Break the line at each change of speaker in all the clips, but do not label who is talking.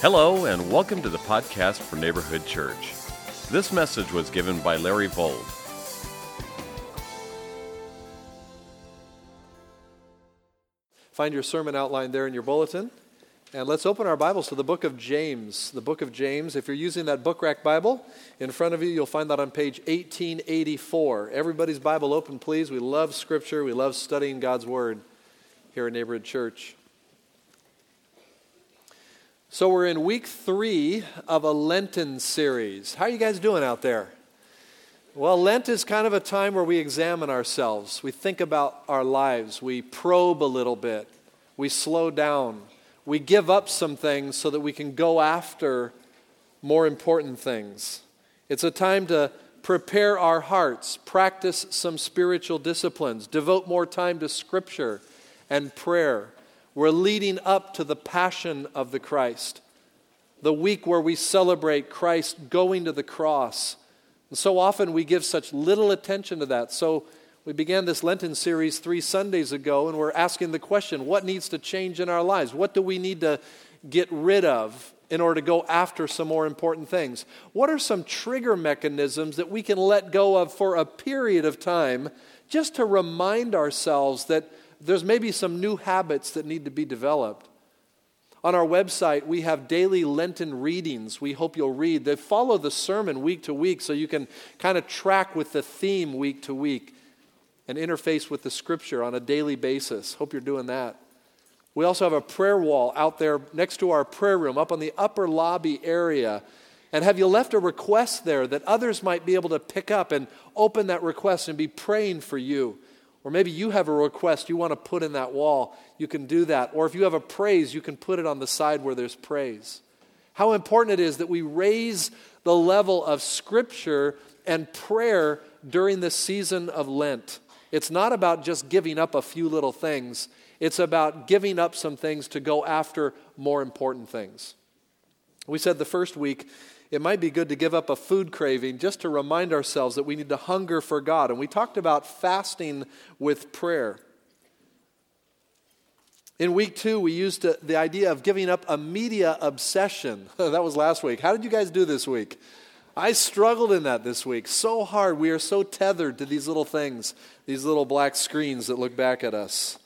Hello, and welcome to the podcast for Neighborhood Church. This message was given by Larry Vold.
Find your sermon outline there in your bulletin. And let's open our Bibles to the book of James. The book of James. If you're using that book rack Bible in front of you, you'll find that on page 1884. Everybody's Bible open, please. We love Scripture, we love studying God's Word here at Neighborhood Church. So, we're in week three of a Lenten series. How are you guys doing out there? Well, Lent is kind of a time where we examine ourselves. We think about our lives. We probe a little bit. We slow down. We give up some things so that we can go after more important things. It's a time to prepare our hearts, practice some spiritual disciplines, devote more time to Scripture and prayer. We're leading up to the passion of the Christ, the week where we celebrate Christ going to the cross. And so often we give such little attention to that. So we began this Lenten series three Sundays ago, and we're asking the question what needs to change in our lives? What do we need to get rid of in order to go after some more important things? What are some trigger mechanisms that we can let go of for a period of time just to remind ourselves that there's maybe some new habits that need to be developed. On our website, we have daily Lenten readings we hope you'll read. They follow the sermon week to week so you can kind of track with the theme week to week and interface with the scripture on a daily basis. Hope you're doing that. We also have a prayer wall out there next to our prayer room, up on the upper lobby area. And have you left a request there that others might be able to pick up and open that request and be praying for you? Or maybe you have a request you want to put in that wall, you can do that. Or if you have a praise, you can put it on the side where there's praise. How important it is that we raise the level of scripture and prayer during this season of Lent. It's not about just giving up a few little things, it's about giving up some things to go after more important things. We said the first week it might be good to give up a food craving just to remind ourselves that we need to hunger for God. And we talked about fasting with prayer. In week two, we used the idea of giving up a media obsession. that was last week. How did you guys do this week? I struggled in that this week so hard. We are so tethered to these little things, these little black screens that look back at us.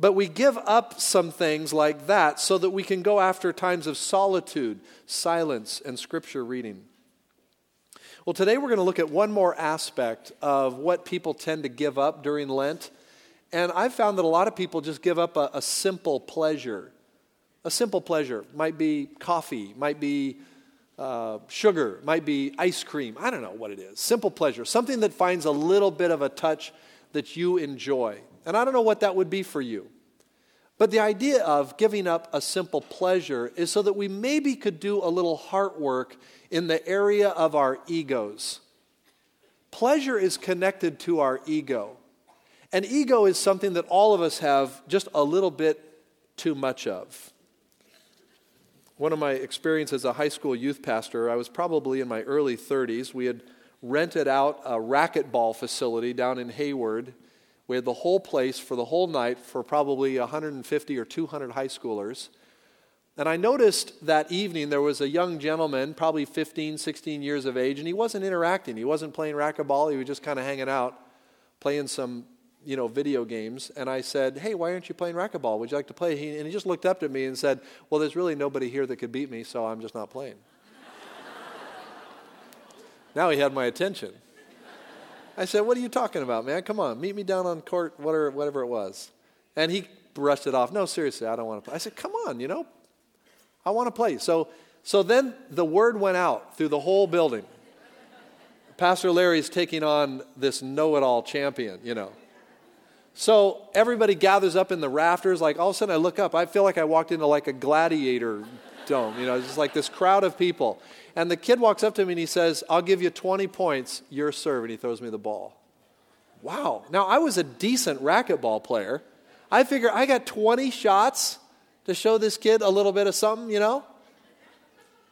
But we give up some things like that so that we can go after times of solitude, silence, and scripture reading. Well, today we're going to look at one more aspect of what people tend to give up during Lent. And I've found that a lot of people just give up a, a simple pleasure. A simple pleasure might be coffee, might be uh, sugar, might be ice cream. I don't know what it is. Simple pleasure, something that finds a little bit of a touch that you enjoy. And I don't know what that would be for you. But the idea of giving up a simple pleasure is so that we maybe could do a little heart work in the area of our egos. Pleasure is connected to our ego. And ego is something that all of us have just a little bit too much of. One of my experiences as a high school youth pastor, I was probably in my early 30s. We had rented out a racquetball facility down in Hayward we had the whole place for the whole night for probably 150 or 200 high schoolers. And I noticed that evening there was a young gentleman, probably 15, 16 years of age, and he wasn't interacting. He wasn't playing racquetball. He was just kind of hanging out, playing some, you know, video games. And I said, "Hey, why aren't you playing racquetball? Would you like to play?" He, and he just looked up at me and said, "Well, there's really nobody here that could beat me, so I'm just not playing." now he had my attention. I said, What are you talking about, man? Come on, meet me down on court, whatever, whatever it was. And he brushed it off. No, seriously, I don't want to play. I said, Come on, you know, I want to play. So, so then the word went out through the whole building. Pastor Larry's taking on this know it all champion, you know. So everybody gathers up in the rafters. Like all of a sudden, I look up. I feel like I walked into like a gladiator dome. You know, it's just like this crowd of people. And the kid walks up to me and he says, I'll give you 20 points, your serve. And he throws me the ball. Wow. Now, I was a decent racquetball player. I figure I got 20 shots to show this kid a little bit of something, you know?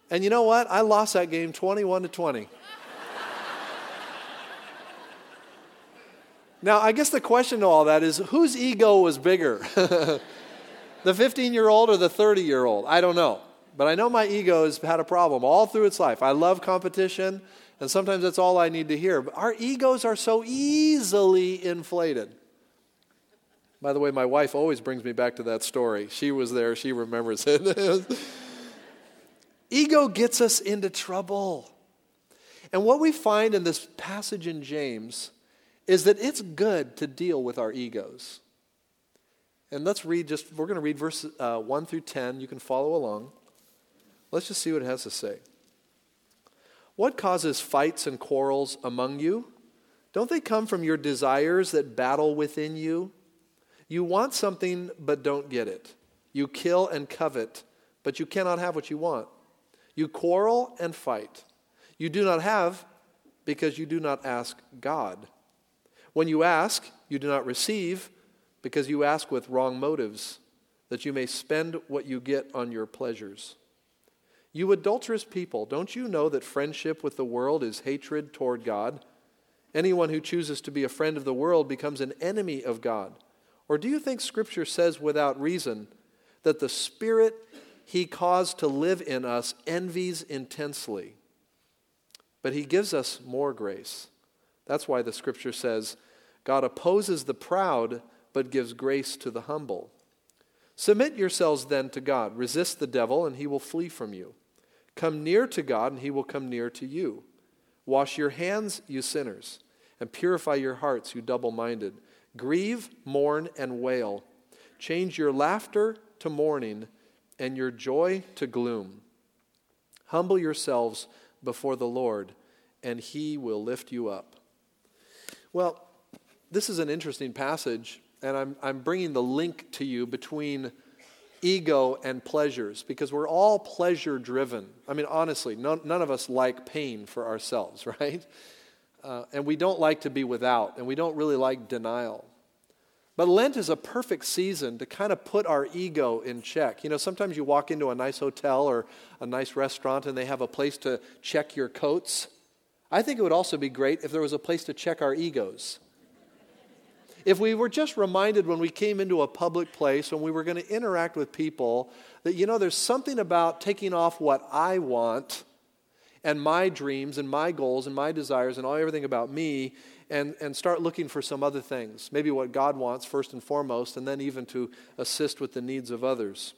And you know what? I lost that game 21 to 20. now, I guess the question to all that is whose ego was bigger? the 15 year old or the 30 year old? I don't know. But I know my ego has had a problem all through its life. I love competition, and sometimes that's all I need to hear. But our egos are so easily inflated. By the way, my wife always brings me back to that story. She was there, she remembers it. ego gets us into trouble. And what we find in this passage in James is that it's good to deal with our egos. And let's read just, we're going to read verse uh, 1 through 10. You can follow along. Let's just see what it has to say. What causes fights and quarrels among you? Don't they come from your desires that battle within you? You want something but don't get it. You kill and covet, but you cannot have what you want. You quarrel and fight. You do not have because you do not ask God. When you ask, you do not receive because you ask with wrong motives, that you may spend what you get on your pleasures. You adulterous people, don't you know that friendship with the world is hatred toward God? Anyone who chooses to be a friend of the world becomes an enemy of God. Or do you think Scripture says without reason that the Spirit He caused to live in us envies intensely? But He gives us more grace. That's why the Scripture says, God opposes the proud, but gives grace to the humble. Submit yourselves then to God. Resist the devil, and he will flee from you. Come near to God, and he will come near to you. Wash your hands, you sinners, and purify your hearts, you double minded. Grieve, mourn, and wail. Change your laughter to mourning, and your joy to gloom. Humble yourselves before the Lord, and he will lift you up. Well, this is an interesting passage, and I'm, I'm bringing the link to you between ego and pleasures because we're all pleasure driven. I mean, honestly, none, none of us like pain for ourselves, right? Uh, and we don't like to be without, and we don't really like denial. But Lent is a perfect season to kind of put our ego in check. You know, sometimes you walk into a nice hotel or a nice restaurant and they have a place to check your coats. I think it would also be great if there was a place to check our egos. If we were just reminded when we came into a public place, when we were going to interact with people, that, you know, there's something about taking off what I want and my dreams and my goals and my desires and all everything about me and, and start looking for some other things. Maybe what God wants first and foremost, and then even to assist with the needs of others.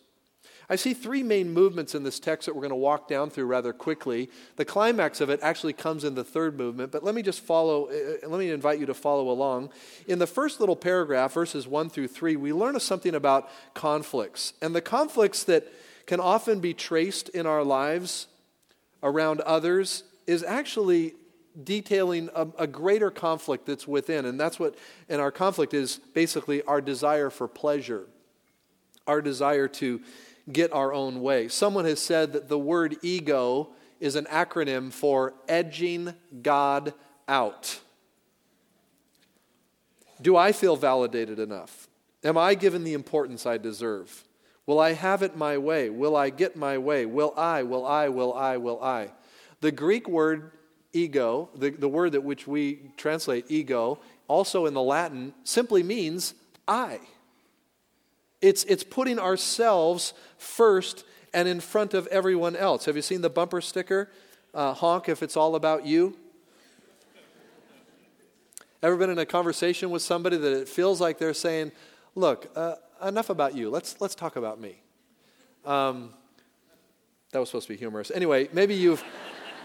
I see three main movements in this text that we're going to walk down through rather quickly. The climax of it actually comes in the third movement, but let me just follow, uh, uh, let me invite you to follow along. In the first little paragraph, verses 1 through 3, we learn something about conflicts. And the conflicts that can often be traced in our lives around others is actually detailing a, a, greater conflict that's within. And that's what, and our conflict is basically our desire for pleasure, our desire to get our own way. Someone has said that the word ego is an acronym for edging God out. Do I feel validated enough? Am I given the importance I deserve? Will I have it my way? Will I get my way? Will I, will I, will I, will I? The Greek word ego, the, the word that which we translate ego, also in the Latin, simply means I. It's, it's putting ourselves first and in front of everyone else. Have you seen the bumper sticker? Uh, honk if it's all about you. Ever been in a conversation with somebody that it feels like they're saying, Look, uh, enough about you. Let's, let's talk about me. Um, that was supposed to be humorous. Anyway, maybe you've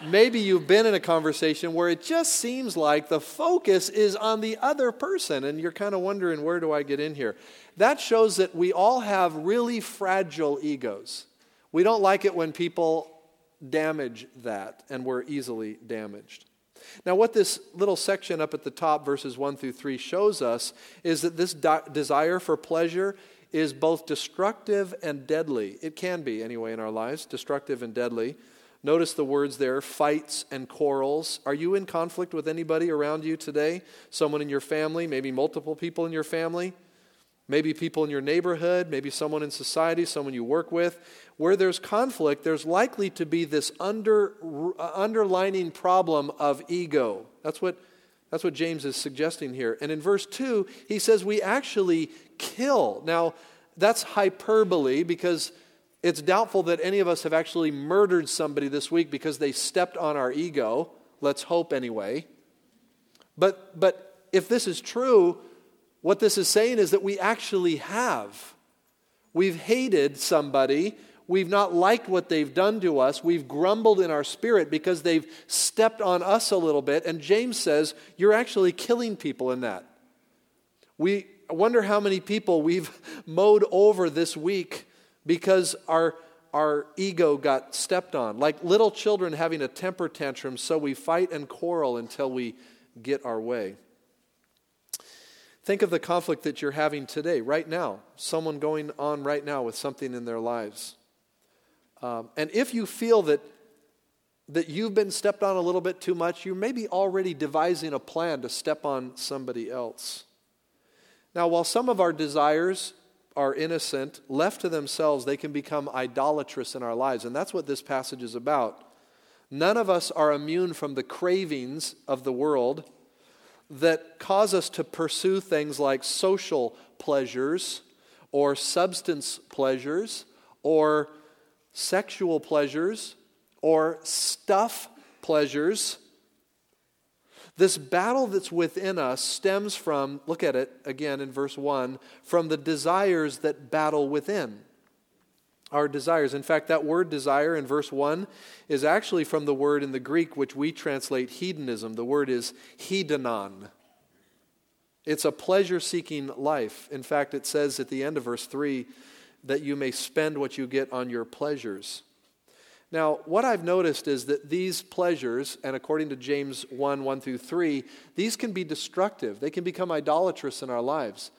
maybe you've been in a conversation where it just seems like the focus is on the other person and you're kind of wondering where do I get in here? That shows that we all have really fragile egos. We don't like it when people damage that and we're easily damaged. Now, what this little section up at the top, verses 1 through 3, shows us is that this desire for pleasure is both destructive and deadly. It can be, anyway, in our lives, destructive and deadly. Notice the words there fights and quarrels. Are you in conflict with anybody around you today? Someone in your family, maybe multiple people in your family, maybe people in your neighborhood, maybe someone in society, someone you work with. Where there's conflict, there's likely to be this under, uh, underlining problem of ego. That's what, that's what James is suggesting here. And in verse 2, he says we actually kill. Now, that's hyperbole because It's doubtful that any of us have actually murdered somebody this week because they stepped on our ego. Let's hope anyway. But, but if this is true, what this is saying is that we actually have. We've hated somebody. We've not liked what they've done to us. We've grumbled in our spirit because they've stepped on us a little bit. And James says, You're actually killing people in that. We wonder how many people we've mowed over this week because our, our ego got stepped on. Like little children having a temper tantrum, so we fight and quarrel until we get our way. Think of the conflict that you're having today, right now. Someone going on right now with something in their lives. Um, and if you feel that, that you've been stepped on a little bit too much, you're maybe already devising a plan to step on somebody else. Now, while some of our desires are innocent, left to themselves, they can become idolatrous in our lives. And that's what this passage is about. None of us are immune from the cravings of the world that cause us to pursue things like social pleasures or substance pleasures or sexual pleasures or stuff pleasures this battle that's within us stems from, look at it again in verse 1, from the desires that battle within. Our desires. In fact, that word desire in verse 1 is actually from the word in the Greek which we translate hedonism. The word is hedonon. It's a pleasure seeking life. In fact, it says at the end of verse 3 that you may spend what you get on your pleasures. Now, what I've noticed is that these pleasures, and according to James 1 1 through 3, these can be destructive. They can become idolatrous in our lives.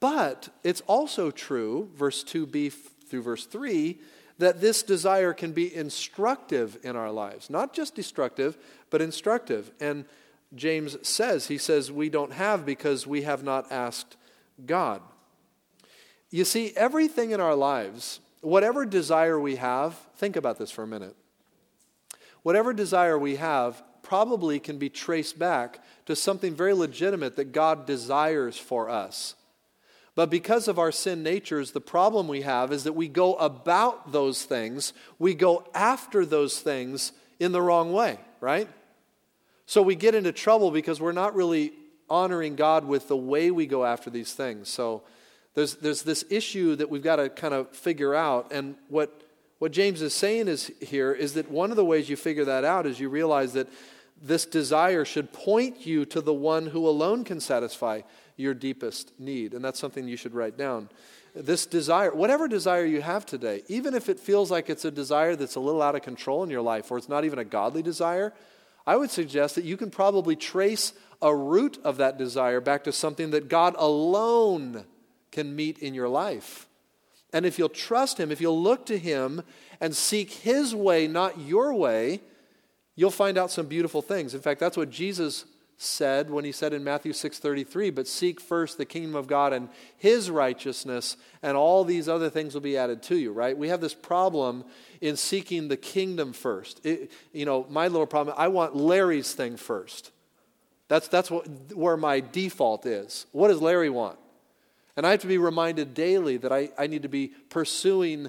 But it's also true, verse 2b through verse 3, that this desire can be instructive in our lives. Not just destructive, but instructive. And James says, he says, we don't have because we have not asked God. You see, everything in our lives whatever desire we have, think about this for a minute. Whatever desire we have probably can be traced back to something very legitimate that God desires for us. But because of our sin natures, the problem we have is that we go about those things, we go after those things in the wrong way, right? So we get into trouble because we're not really honoring God with the way we go after these things. So there's, there's this issue that we've got to kind of figure out. And what, what James is saying is here is that one of the ways you figure that out is you realize that this desire should point you to the one who alone can satisfy your deepest need. And that's something you should write down. This desire, whatever desire you have today, even if it feels like it's a desire that's a little out of control in your life or it's not even a godly desire, I would suggest that you can probably trace a root of that desire back to something that God alone can meet in your life. And if you'll trust Him, if you'll look to Him and seek His way, not your way, you'll find out some beautiful things. In fact, that's what Jesus said when he said in Matthew 6:33, "But seek first the kingdom of God and his righteousness, and all these other things will be added to you," right? We have this problem in seeking the kingdom first. It, you know, my little problem, I want Larry's thing first. That's that's what, where my default is. What does Larry want? And I have to be reminded daily that I, I need to be pursuing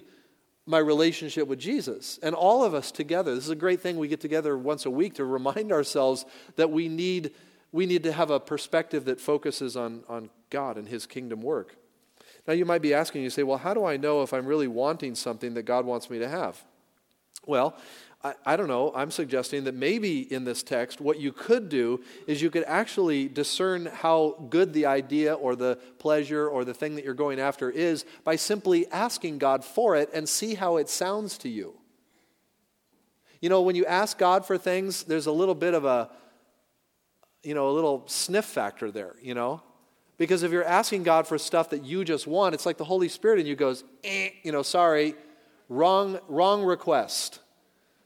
my relationship with Jesus. And all of us together, this is a great thing we get together once a week to remind ourselves that we need, we need to have a perspective that focuses on, on God and His kingdom work. Now, you might be asking, you say, well, how do I know if I'm really wanting something that God wants me to have? Well, I, I, don't know, I'm suggesting that maybe in this text, what you could do is you could actually discern how good the idea or the pleasure or the thing that you're going after is by simply asking God for it and see how it sounds to you. You know, when you ask God for things, there's a little bit of a, you know, a little sniff factor there, you know? Because if you're asking God for stuff that you just want, it's like the Holy Spirit in you goes, eh, you know, sorry, wrong, wrong request.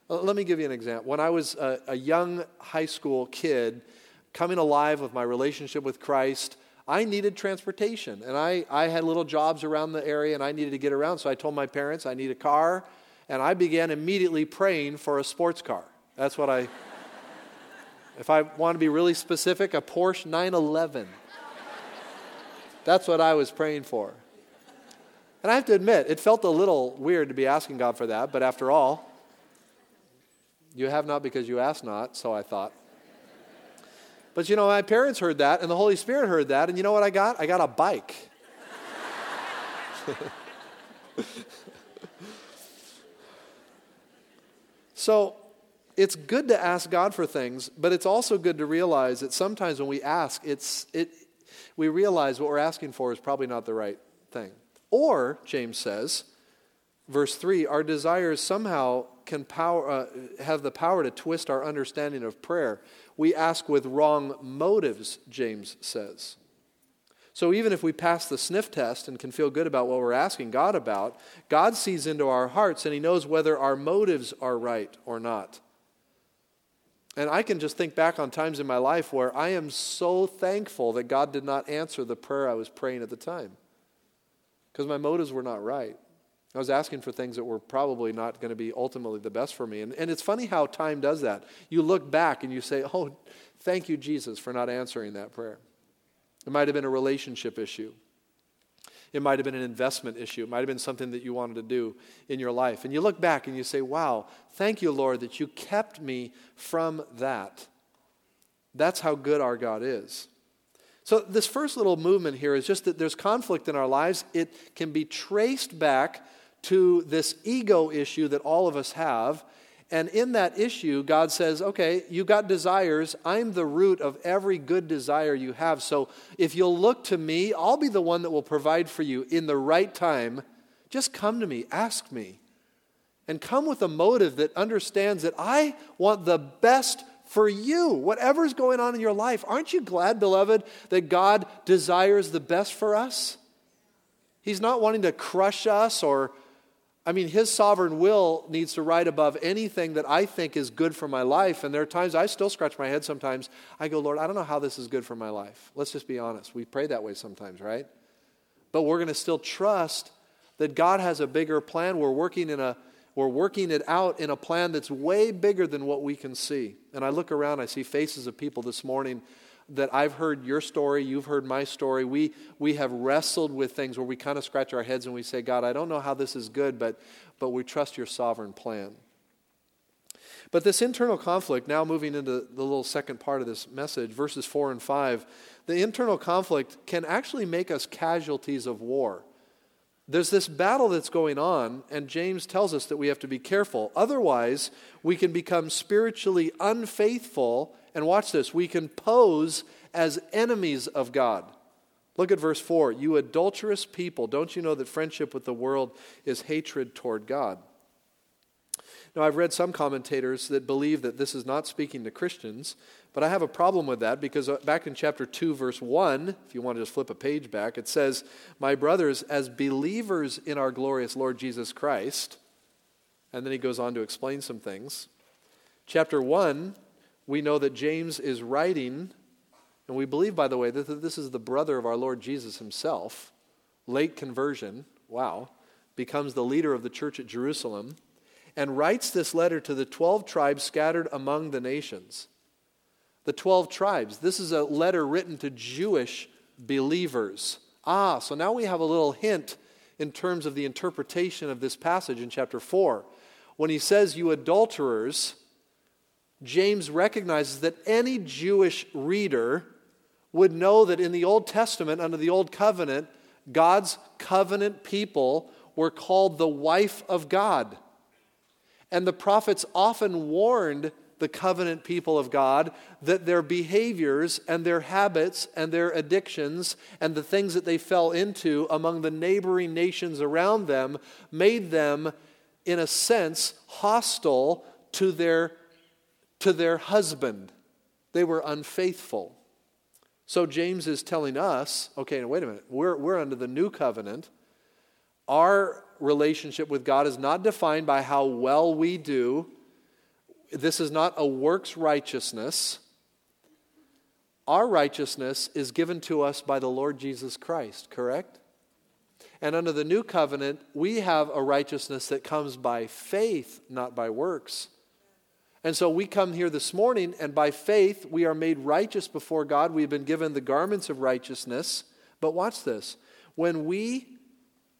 Uh, let me give you an example. When I was a, a young high school kid, coming alive with my relationship with Christ, I needed transportation. And I, I had little jobs around the area and I needed to get around. So I told my parents I need a car. And I began immediately praying for a sports car. That's what I, if I want to be really specific, a Porsche 911. That's what I was praying for. And I have to admit, it felt a little weird to be asking God for that, but after all, you have not because you ask not, so I thought. But you know, my parents heard that, and the Holy Spirit heard that, and you know what I got? I got a bike. so it's good to ask God for things, but it's also good to realize that sometimes when we ask, it's, it, we realize what we're asking for is probably not the right thing. Or, James says, verse 3, our desires somehow can power, uh, have the power to twist our understanding of prayer. We ask with wrong motives, James says. So even if we pass the sniff test and can feel good about what we're asking God about, God sees into our hearts and He knows whether our motives are right or not. And I can just think back on times in my life where I am so thankful that God did not answer the prayer I was praying at the time because my motives were not right. I was asking for things that were probably not going to be ultimately the best for me. And, and it's funny how time does that. You look back and you say, Oh, thank you, Jesus, for not answering that prayer. It might have been a relationship issue. It might have been an investment issue. It might have been something that you wanted to do in your life. And you look back and you say, Wow, thank you, Lord, that you kept me from that. That's how good our God is. So, this first little movement here is just that there's conflict in our lives. It can be traced back to this ego issue that all of us have. And in that issue, God says, okay, you got desires. I'm the root of every good desire you have. So if you'll look to me, I'll be the one that will provide for you in the right time. Just come to me, ask me. And come with a motive that understands that I want the best for you, whatever's going on in your life. Aren't you glad, beloved, that God desires the best for us? He's not wanting to crush us or I mean, his sovereign will needs to ride above anything that I think is good for my life. And there are times I still scratch my head sometimes. I go, Lord, I don't know how this is good for my life. Let's just be honest. We pray that way sometimes, right? But we're going to still trust that God has a bigger plan. We're working in a we're working it out in a plan that's way bigger than what we can see. And I look around, I see faces of people this morning that I've heard your story, you've heard my story. We, we have wrestled with things where we kind of scratch our heads and we say, God, I don't know how this is good, but, but we trust your sovereign plan. But this internal conflict, now moving into the little second part of this message, verses 4 and 5, the internal conflict can actually make us casualties of war. There's this battle that's going on, and James tells us that we have to be careful. Otherwise, we can become spiritually unfaithful and watch this, we can pose as enemies of God. Look at verse 4. You adulterous people, don't you know that friendship with the world is hatred toward God? Now, I've read some commentators that believe that this is not speaking to Christians, but I have a problem with that because uh, back in chapter 2, verse 1, if you want to just flip a page back, it says, My brothers, as believers in our glorious Lord Jesus Christ, and then he goes on to explain some things. Chapter 1 we know that James is writing, and we believe, by the way, that this is the brother of our Lord Jesus himself, late conversion, wow, becomes the leader of the church at Jerusalem, and writes this letter to the 12 tribes scattered among the nations. The 12 tribes. This is a letter written to Jewish believers. Ah, so now we have a little hint in terms of the interpretation of this passage in chapter 4. When he says, You adulterers, James recognizes that any Jewish reader would know that in the Old Testament, under the Old Covenant, God's covenant people were called the wife of God. And the prophets often warned the covenant people of God that their behaviors and their habits and their addictions and the things that they fell into among the neighboring nations around them made them, in a sense, hostile to their to their husband. They were unfaithful. So James is telling us okay, now wait a minute. We're, we're under the new covenant. Our relationship with God is not defined by how well we do. This is not a works righteousness. Our righteousness is given to us by the Lord Jesus Christ, correct? And under the new covenant, we have a righteousness that comes by faith, not by works. And so we come here this morning, and by faith, we are made righteous before God. We've been given the garments of righteousness. But watch this. When we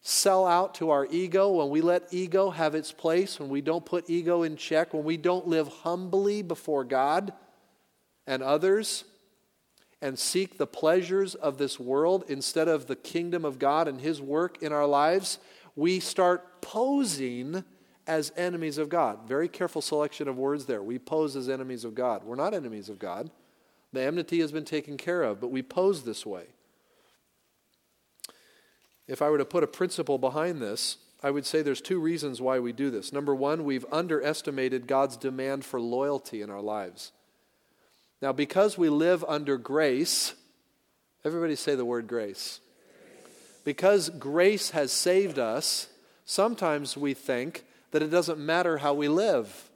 sell out to our ego, when we let ego have its place, when we don't put ego in check, when we don't live humbly before God and others and seek the pleasures of this world instead of the kingdom of God and His work in our lives, we start posing as enemies of God. Very careful selection of words there. We pose as enemies of God. We're not enemies of God. The enmity has been taken care of, but we pose this way. If I were to put a principle behind this, I would say there's two reasons why we do this. Number one, we've underestimated God's demand for loyalty in our lives. Now, because we live under grace, everybody say the word grace. Because grace has saved us, sometimes we think that it doesn't matter how we live.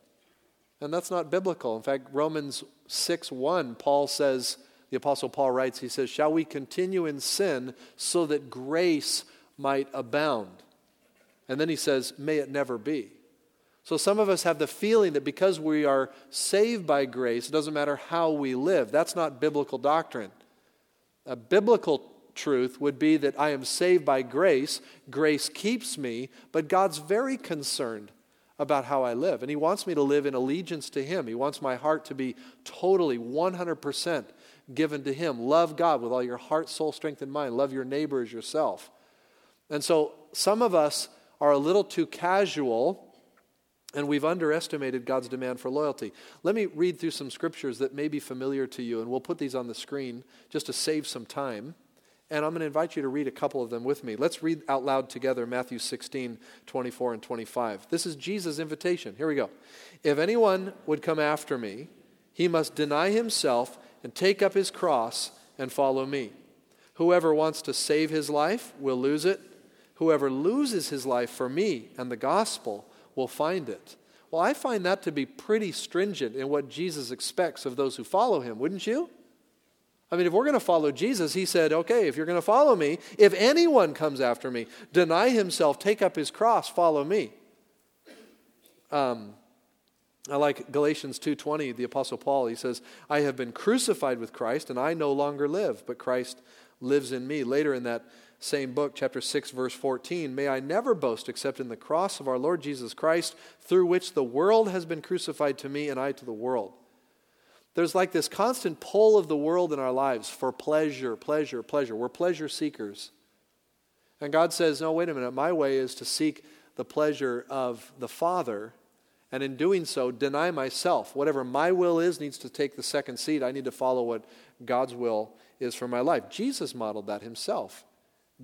And that's not biblical. In fact, Romans 6 1, Paul says, the Apostle Paul writes, he says, Shall we continue in sin so that grace might abound? And then he says, May it never be. So some of us have the feeling that because we are saved by grace, it doesn't matter how we live. That's not biblical doctrine. A biblical truth would be that I am saved by grace, grace keeps me, but God's very concerned about how I live. And He wants me to live in allegiance to Him. He wants my heart to be totally 100% given to Him. Love God with all your heart, soul, strength, and mind. Love your neighbor as yourself. And so some of us are a little too casual and we've underestimated God's demand for loyalty. Let me read through some scriptures that may be familiar to you, and we'll put these on the screen just to save some time. And I'm going to invite you to read a couple of them with me. Let's read out loud together Matthew 16, 24, and 25. This is Jesus' invitation. Here we go. If anyone would come after me, he must deny himself and take up his cross and follow me. Whoever wants to save his life will lose it. Whoever loses his life for me and the gospel will find it. Well, I find that to be pretty stringent in what Jesus expects of those who follow him, wouldn't you? I mean, if we're going to follow Jesus, he said, okay, if you're going to follow me, if anyone comes after me, deny himself, take up his cross, follow me. Um, I like Galatians 2:20, the apostle Paul, he says, "I have been crucified with Christ and I no longer live, but Christ lives in me." Later in that same book, chapter 6 verse 14, "May I never boast except in the cross of our Lord Jesus Christ, through which the world has been crucified to me and I to the world." There's like this constant pull of the world in our lives for pleasure, pleasure, pleasure. We're pleasure seekers. And God says, no, wait a minute. My way is to seek the pleasure of the Father. And in doing so, deny myself. Whatever my will is needs to take the second seat. I need to follow what God's will is for my life. Jesus modeled that himself.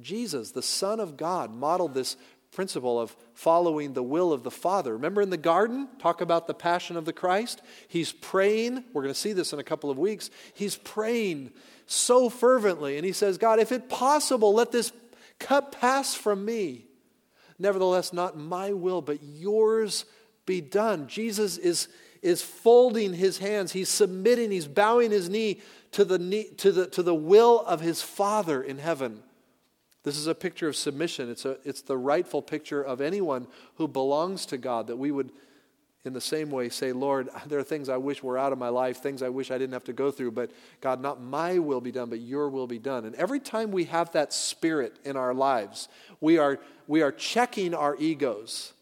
Jesus, the Son of God, modeled this principle of following the will of the Father. Remember in the garden, talk about the passion of the Christ? He's praying. We're going to see this in a couple of weeks. He's praying so fervently, and he says, God, if it possible, let this cup pass from me. Nevertheless, not my will, but yours be done. Jesus is, is folding his hands, he's submitting, he's bowing his knee to the, knee, to, the, to the will of his Father in heaven. This is a picture of submission. It's, a, it's the rightful picture of anyone who belongs to God, that we would, in the same way, say, Lord, there are things I wish were out of my life, things I wish I didn't have to go through, but God, not my will be done, but your will be done. And every time we have that spirit in our lives, we are, we are checking our egos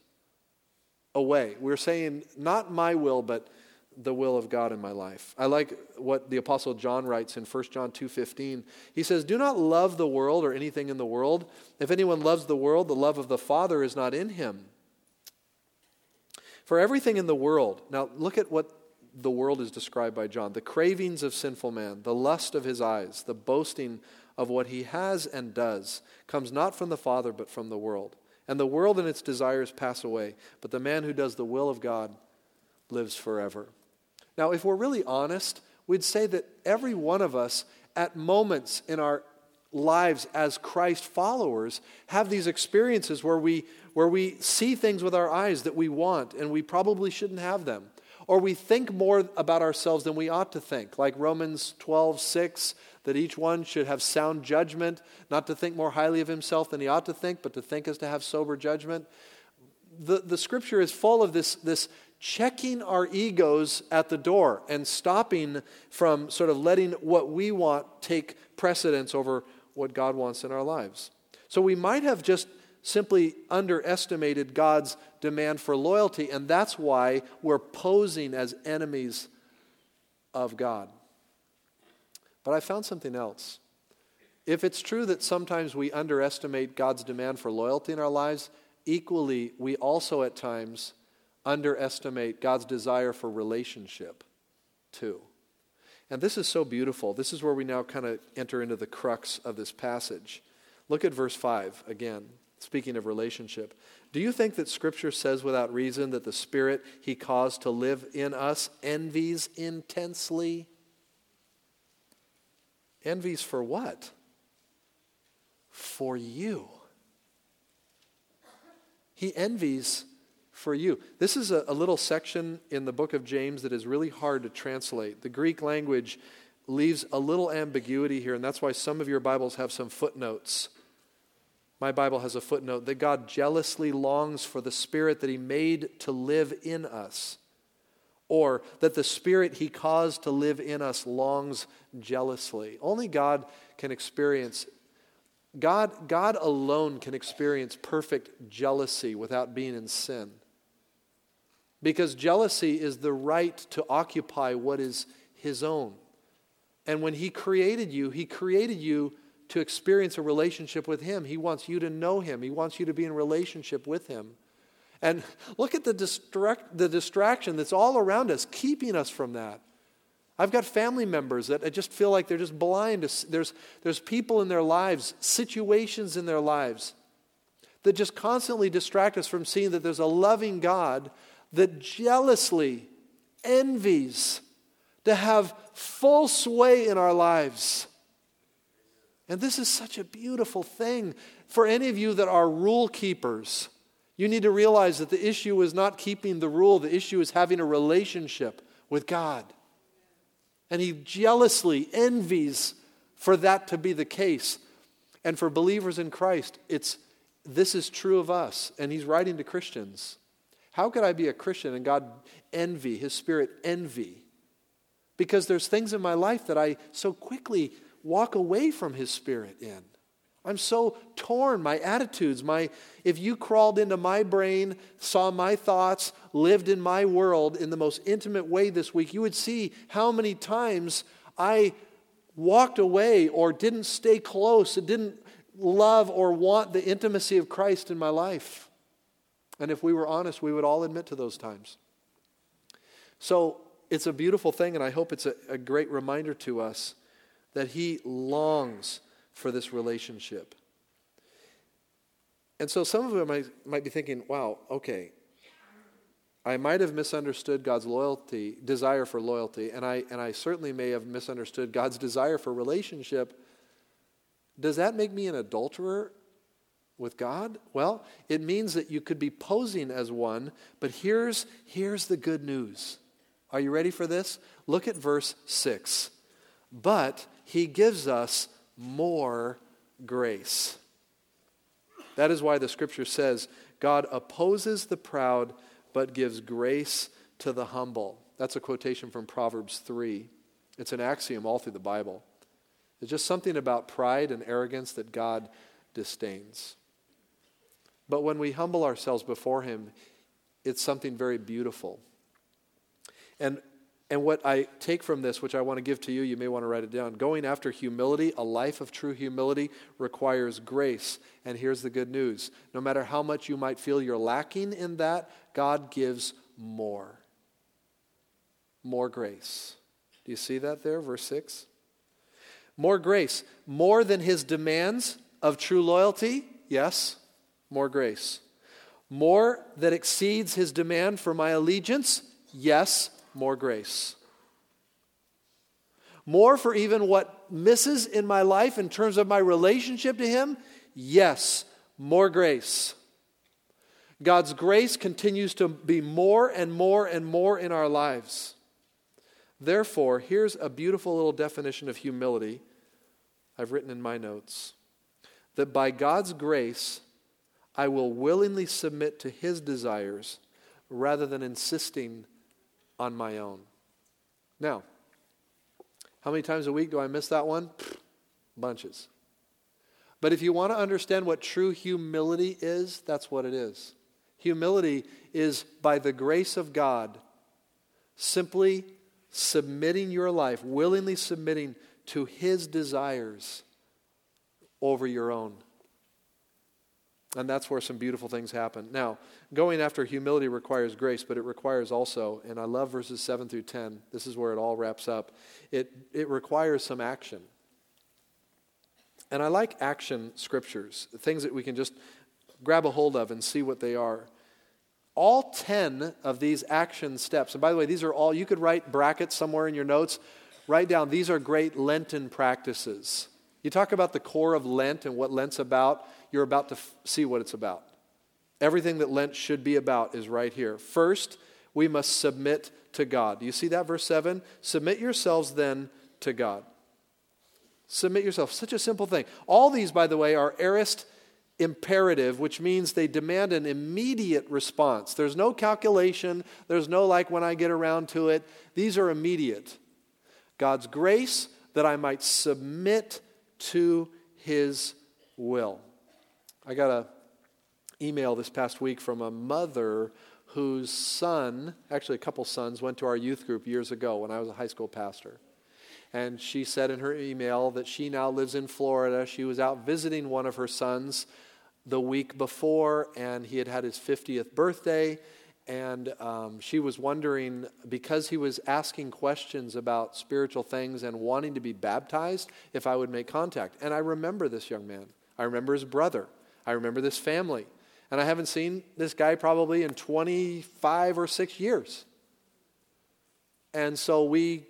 away. We're saying, not my will, but the will of God in my life. I like what the apostle John writes in 1 John 2:15. He says, "Do not love the world or anything in the world. If anyone loves the world, the love of the Father is not in him." For everything in the world. Now look at what the world is described by John. The cravings of sinful man, the lust of his eyes, the boasting of what he has and does comes not from the Father but from the world. And the world and its desires pass away, but the man who does the will of God lives forever. Now, if we're really honest, we'd say that every one of us, at moments in our lives as Christ followers, have these experiences where we, where we see things with our eyes that we want and we probably shouldn't have them. Or we think more about ourselves than we ought to think, like Romans 12, 6, that each one should have sound judgment, not to think more highly of himself than he ought to think, but to think as to have sober judgment. The, the scripture is full of this, this checking our egos at the door and stopping from sort of letting what we want take precedence over what God wants in our lives. So we might have just simply underestimated God's demand for loyalty, and that's why we're posing as enemies of God. But I found something else. If it's true that sometimes we underestimate God's demand for loyalty in our lives, equally, we also at times underestimate God's desire for relationship, too. And this is so beautiful. This is where we now kind of enter into the crux of this passage. Look at verse 5 again, speaking of relationship. Do you think that Scripture says without reason that the Spirit He caused to live in us envies intensely? Envies for what? For you. He envies for you. This is a, a, little section in the book of James that is really hard to translate. The Greek language leaves a little ambiguity here, and that's why some of your Bibles have some footnotes. My Bible has a footnote that God jealously longs for the Spirit that He made to live in us, or that the Spirit He caused to live in us longs jealously. Only God can experience God, God alone can experience perfect jealousy without being in sin. Because jealousy is the right to occupy what is his own. And when he created you, he created you to experience a relationship with him. He wants you to know him, he wants you to be in relationship with him. And look at the, distract, the distraction that's all around us, keeping us from that. I've got family members that just feel like they're just blind. There's, there's people in their lives, situations in their lives that just constantly distract us from seeing that there's a loving God that jealously envies to have full sway in our lives. And this is such a beautiful thing. For any of you that are rule keepers, you need to realize that the issue is not keeping the rule, the issue is having a relationship with God. And He jealously envies for that to be the case. And for believers in Christ, it's this is true of us. And He's writing to Christians. How could I be a Christian and God envy, His Spirit envy? Because there's things in my life that I so quickly walk away from His Spirit in. I'm so torn, my attitudes, my if you crawled into my brain, saw my thoughts, lived in my world in the most intimate way this week, you would see how many times I walked away or didn't stay close, didn't love or want the intimacy of Christ in my life. And if we were honest, we would all admit to those times. So it's a beautiful thing, and I hope it's a, a great reminder to us that He longs for this relationship. And so some of them might, might be thinking, wow, okay, I might have misunderstood God's loyalty, desire for loyalty, and I, and I certainly may have misunderstood God's desire for relationship. Does that make me an adulterer with God? Well, it means that you could be posing as one, but here's, here's the good news. Are you ready for this? Look at verse 6. But he gives us more grace. That is why the scripture says, God opposes the proud, but gives grace to the humble. That's a quotation from Proverbs 3. It's an axiom all through the Bible. There's just something about pride and arrogance that God disdains. But when we humble ourselves before Him, it's something very beautiful. And, and what I take from this, which I want to give to you, you may want to write it down. Going after humility, a life of true humility, requires grace. And here's the good news no matter how much you might feel you're lacking in that, God gives more. More grace. Do you see that there, verse 6? More grace. More than his demands of true loyalty? Yes more grace. More that exceeds his demand for my allegiance? Yes, more grace. More for even what misses in my life in terms of my relationship to him? Yes, more grace. God's grace continues to be more and more and more in our lives. Therefore, here's a beautiful little definition of humility I've written in my notes that by God's grace, I will willingly submit to his desires rather than insisting on my own. Now, how many times a week do I miss that one? Bunches. But if you want to understand what true humility is, that's what it is. Humility is by the grace of God, simply submitting your life, willingly submitting to His desires over your own. And that's where some beautiful things happen. Now, going after humility requires grace, but it requires also, and I love verses 7 through 10, this is where it all wraps up, it, it requires some action. And I like action scriptures, things that we can just grab a hold of and see what they are. All 10 of these action steps, and by the way, these are all, you could write brackets somewhere in your notes, write down, these are great Lenten practices. You talk about the core of Lent and what Lent's about, you're about to f- see what it's about. Everything that Lent should be about is right here. First, we must submit to God. Do you see that, verse 7? Submit yourselves then to God. Submit yourself. Such a simple thing. All these, by the way, are aorist imperative, which means they demand an immediate response. There's no calculation, there's no like when I get around to it. These are immediate. God's grace that I might submit to his will. I got an email this past week from a mother whose son, actually a couple sons, went to our youth group years ago when I was a high school pastor. And she said in her email that she now lives in Florida. She was out visiting one of her sons the week before, and he had had his 50th birthday. And um, she was wondering, because he was asking questions about spiritual things and wanting to be baptized, if I would make contact. And I remember this young man. I remember his brother. I remember this family. And I haven't seen this guy probably in 25 or 6 years. And so we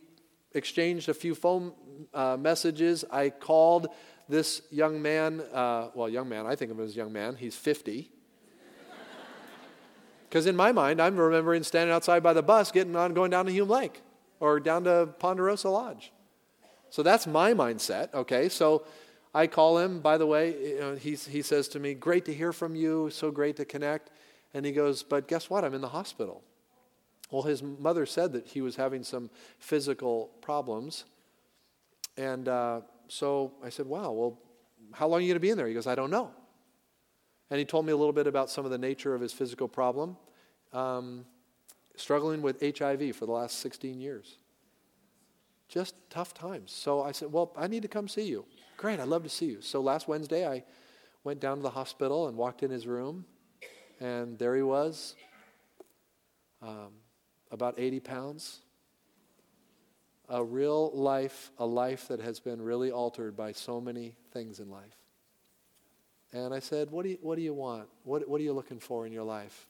exchanged a few phone uh, messages. I called this young man, uh, well, young man, I think of him as young man. He's 50. Because in my mind, I'm remembering standing outside by the bus, getting on, going down to Hume Lake or down to Ponderosa Lodge. So that's my mindset, okay? So I call him, by the way, he, he says to me, Great to hear from you, so great to connect. And he goes, But guess what? I'm in the hospital. Well, his mother said that he was having some physical problems. And uh, so I said, Wow, well, how long are you going to be in there? He goes, I don't know. And he told me a little bit about some of the nature of his physical problem, um, struggling with HIV for the last 16 years. Just tough times. So I said, Well, I need to come see you. Great, I'd love to see you. So last Wednesday, I went down to the hospital and walked in his room, and there he was, um, about 80 pounds. A real life, a life that has been really altered by so many things in life. And I said, What do you, what do you want? What, what are you looking for in your life?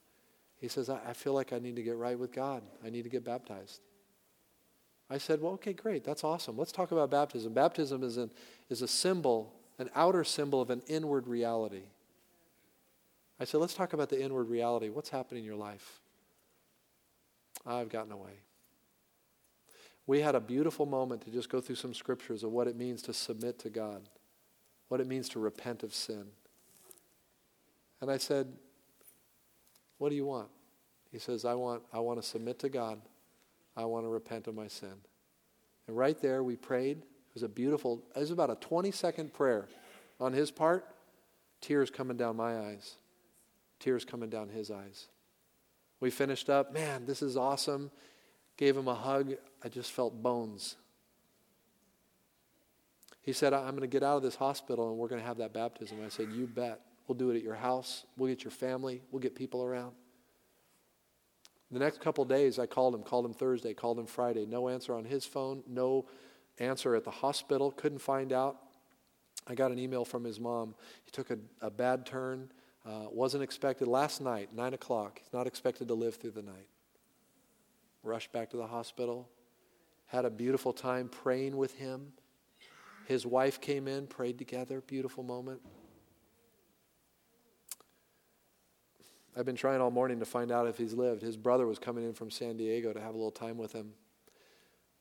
He says, I, I feel like I need to get right with God. I need to get baptized. I said, Well, okay, great. That's awesome. Let's talk about baptism. Baptism is, an, is a symbol, an outer symbol of an inward reality. I said, Let's talk about the inward reality. What's happening in your life? I've gotten away. We had a beautiful moment to just go through some scriptures of what it means to submit to God, what it means to repent of sin. And I said, What do you want? He says, I want, I want to submit to God. I want to repent of my sin. And right there, we prayed. It was a beautiful, it was about a 20 second prayer on his part. Tears coming down my eyes, tears coming down his eyes. We finished up. Man, this is awesome. Gave him a hug. I just felt bones. He said, I'm going to get out of this hospital and we're going to have that baptism. I said, You bet. We'll do it at your house. We'll get your family. We'll get people around. The next couple days, I called him, called him Thursday, called him Friday. No answer on his phone, no answer at the hospital. Couldn't find out. I got an email from his mom. He took a, a bad turn. Uh, wasn't expected last night, 9 o'clock. He's not expected to live through the night. Rushed back to the hospital. Had a beautiful time praying with him. His wife came in, prayed together. Beautiful moment. I've been trying all morning to find out if he's lived. His brother was coming in from San Diego to have a little time with him.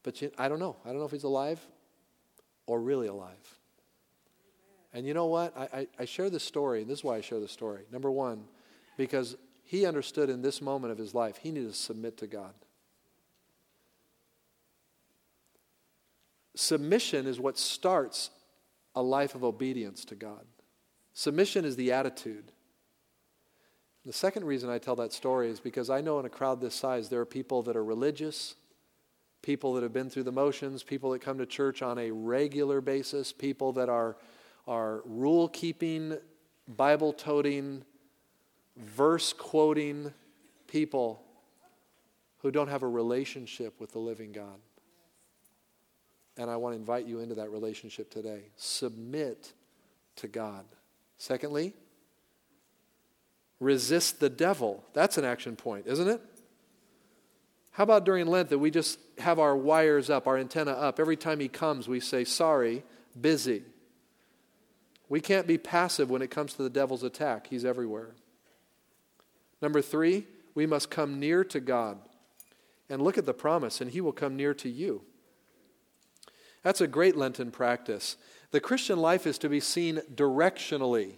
But you, I don't know. I don't know if he's alive or really alive. And you know what? I, I, I share this story, and this is why I share the story. Number one, because he understood in this moment of his life, he needed to submit to God. Submission is what starts a life of obedience to God. Submission is the attitude. The second reason I tell that story is because I know in a crowd this size, there are people that are religious, people that have been through the motions, people that come to church on a regular basis, people that are, are rule keeping, Bible toting, verse quoting people who don't have a relationship with the living God. And I want to invite you into that relationship today. Submit to God. Secondly, resist the devil. That's an action point, isn't it? How about during Lent that we just have our wires up, our antenna up? Every time he comes, we say, sorry, busy. We can't be passive when it comes to the devil's attack, he's everywhere. Number three, we must come near to God. And look at the promise, and he will come near to you. That's a great Lenten practice. The Christian life is to be seen directionally,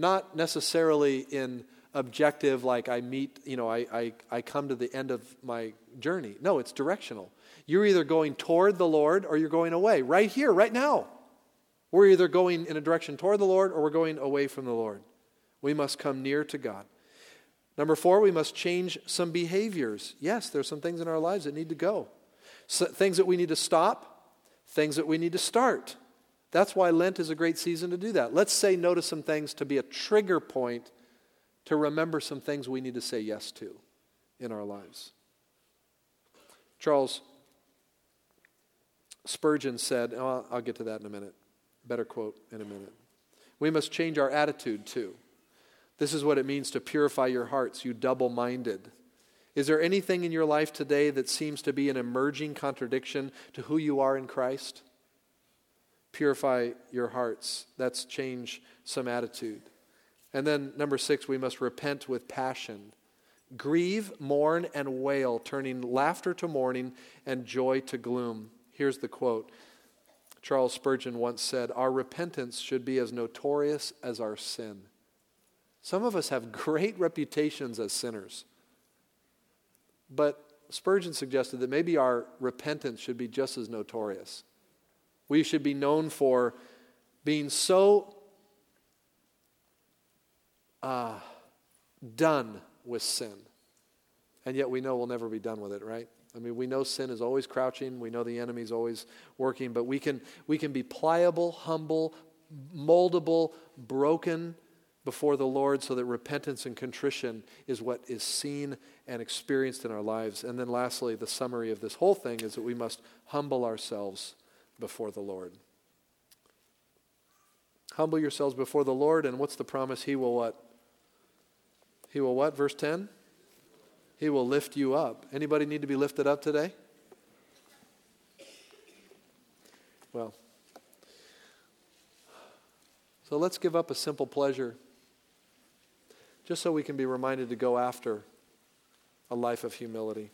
not necessarily in objective, like I meet, you know, I, I, I come to the end of my journey. No, it's directional. You're either going toward the Lord or you're going away, right here, right now. We're either going in a direction toward the Lord or we're going away from the Lord. We must come near to God. Number four, we must change some behaviors. Yes, there's some things in our lives that need to go, so, things that we need to stop, things that we need to start. That's why Lent is a great season to do that. Let's say no to some things to be a trigger point to remember some things we need to say yes to in our lives. Charles Spurgeon said, oh, I'll get to that in a minute. Better quote in a minute. We must change our attitude too. This is what it means to purify your hearts, you double minded. Is there anything in your life today that seems to be an emerging contradiction to who you are in Christ? Purify your hearts. That's change some attitude. And then, number six, we must repent with passion. Grieve, mourn, and wail, turning laughter to mourning and joy to gloom. Here's the quote Charles Spurgeon once said Our repentance should be as notorious as our sin. Some of us have great reputations as sinners. But Spurgeon suggested that maybe our repentance should be just as notorious. We should be known for being so uh, done with sin. And yet we know we'll never be done with it, right? I mean, we know sin is always crouching. We know the enemy's always working, but we can, we can be pliable, humble, moldable, broken before the Lord so that repentance and contrition is what is seen and experienced in our lives. And then, lastly, the summary of this whole thing is that we must humble ourselves before the Lord. Humble yourselves before the Lord, and what's the promise? He will what? He will what? Verse 10? He will lift you up. Anybody need to be lifted up today? Well, so let's give up a simple pleasure just so we can be reminded to go after a life of humility.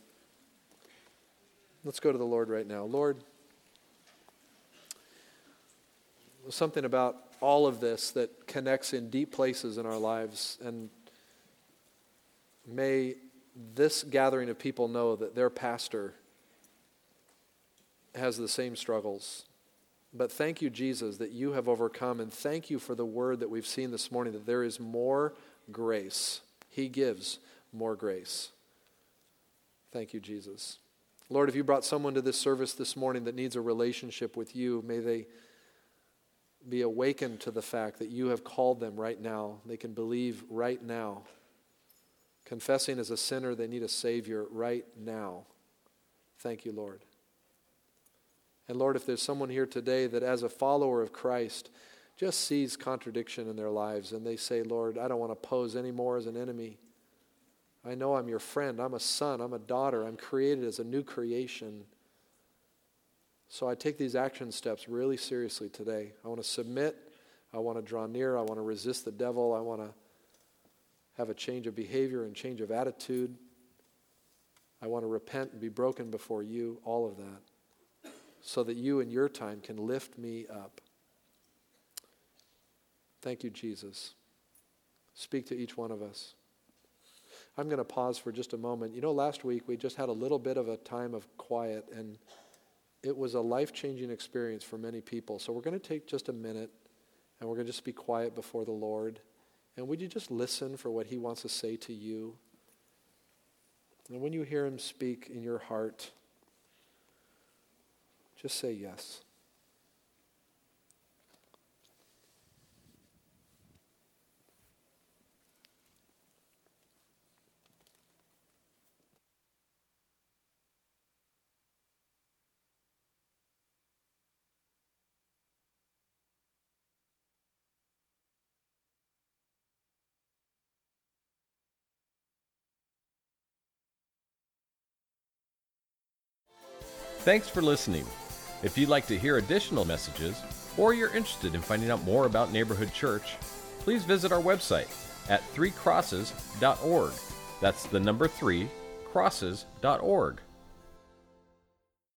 Let's go to the Lord right now. Lord, something about all of this that connects in deep places in our lives, and May this gathering of people know that their pastor has the same struggles. But thank you, Jesus, that you have overcome, and thank you for the word that we've seen this morning that there is more grace. He gives more grace. Thank you, Jesus. Lord, if you brought someone to this service this morning that needs a relationship with you, may they be awakened to the fact that you have called them right now. They can believe right now confessing as a sinner they need a Savior right now. Thank you, Lord. And Lord, if there's someone here today that, as a follower of Christ, just sees contradiction in their lives and they say, Lord, I don't want to pose anymore as an enemy. I know I'm your friend. I'm a son. I'm a daughter. I'm created as a new creation. So I take these action steps really seriously today. I want to submit. I want to draw near. I want to resist the devil. I want to have a change of behavior and change of attitude. I want to repent and be broken before you, all of that, so that you in your time can lift me up. Thank you, Jesus. Speak to each one of us. I'm going to pause for just a moment. You know, last week we just had a little bit of a time of quiet, and it was a life changing experience for many people. So we're going to take just a minute And we're going to just be quiet before the Lord. And would you just listen for what He wants to say to you? And when you hear Him speak in your heart, just say yes.
Thanks for listening. If you'd like to hear additional messages, or you're interested in finding out more about Neighborhood Church, please visit our website at threecrosses.org. That's the number three, crosses.org.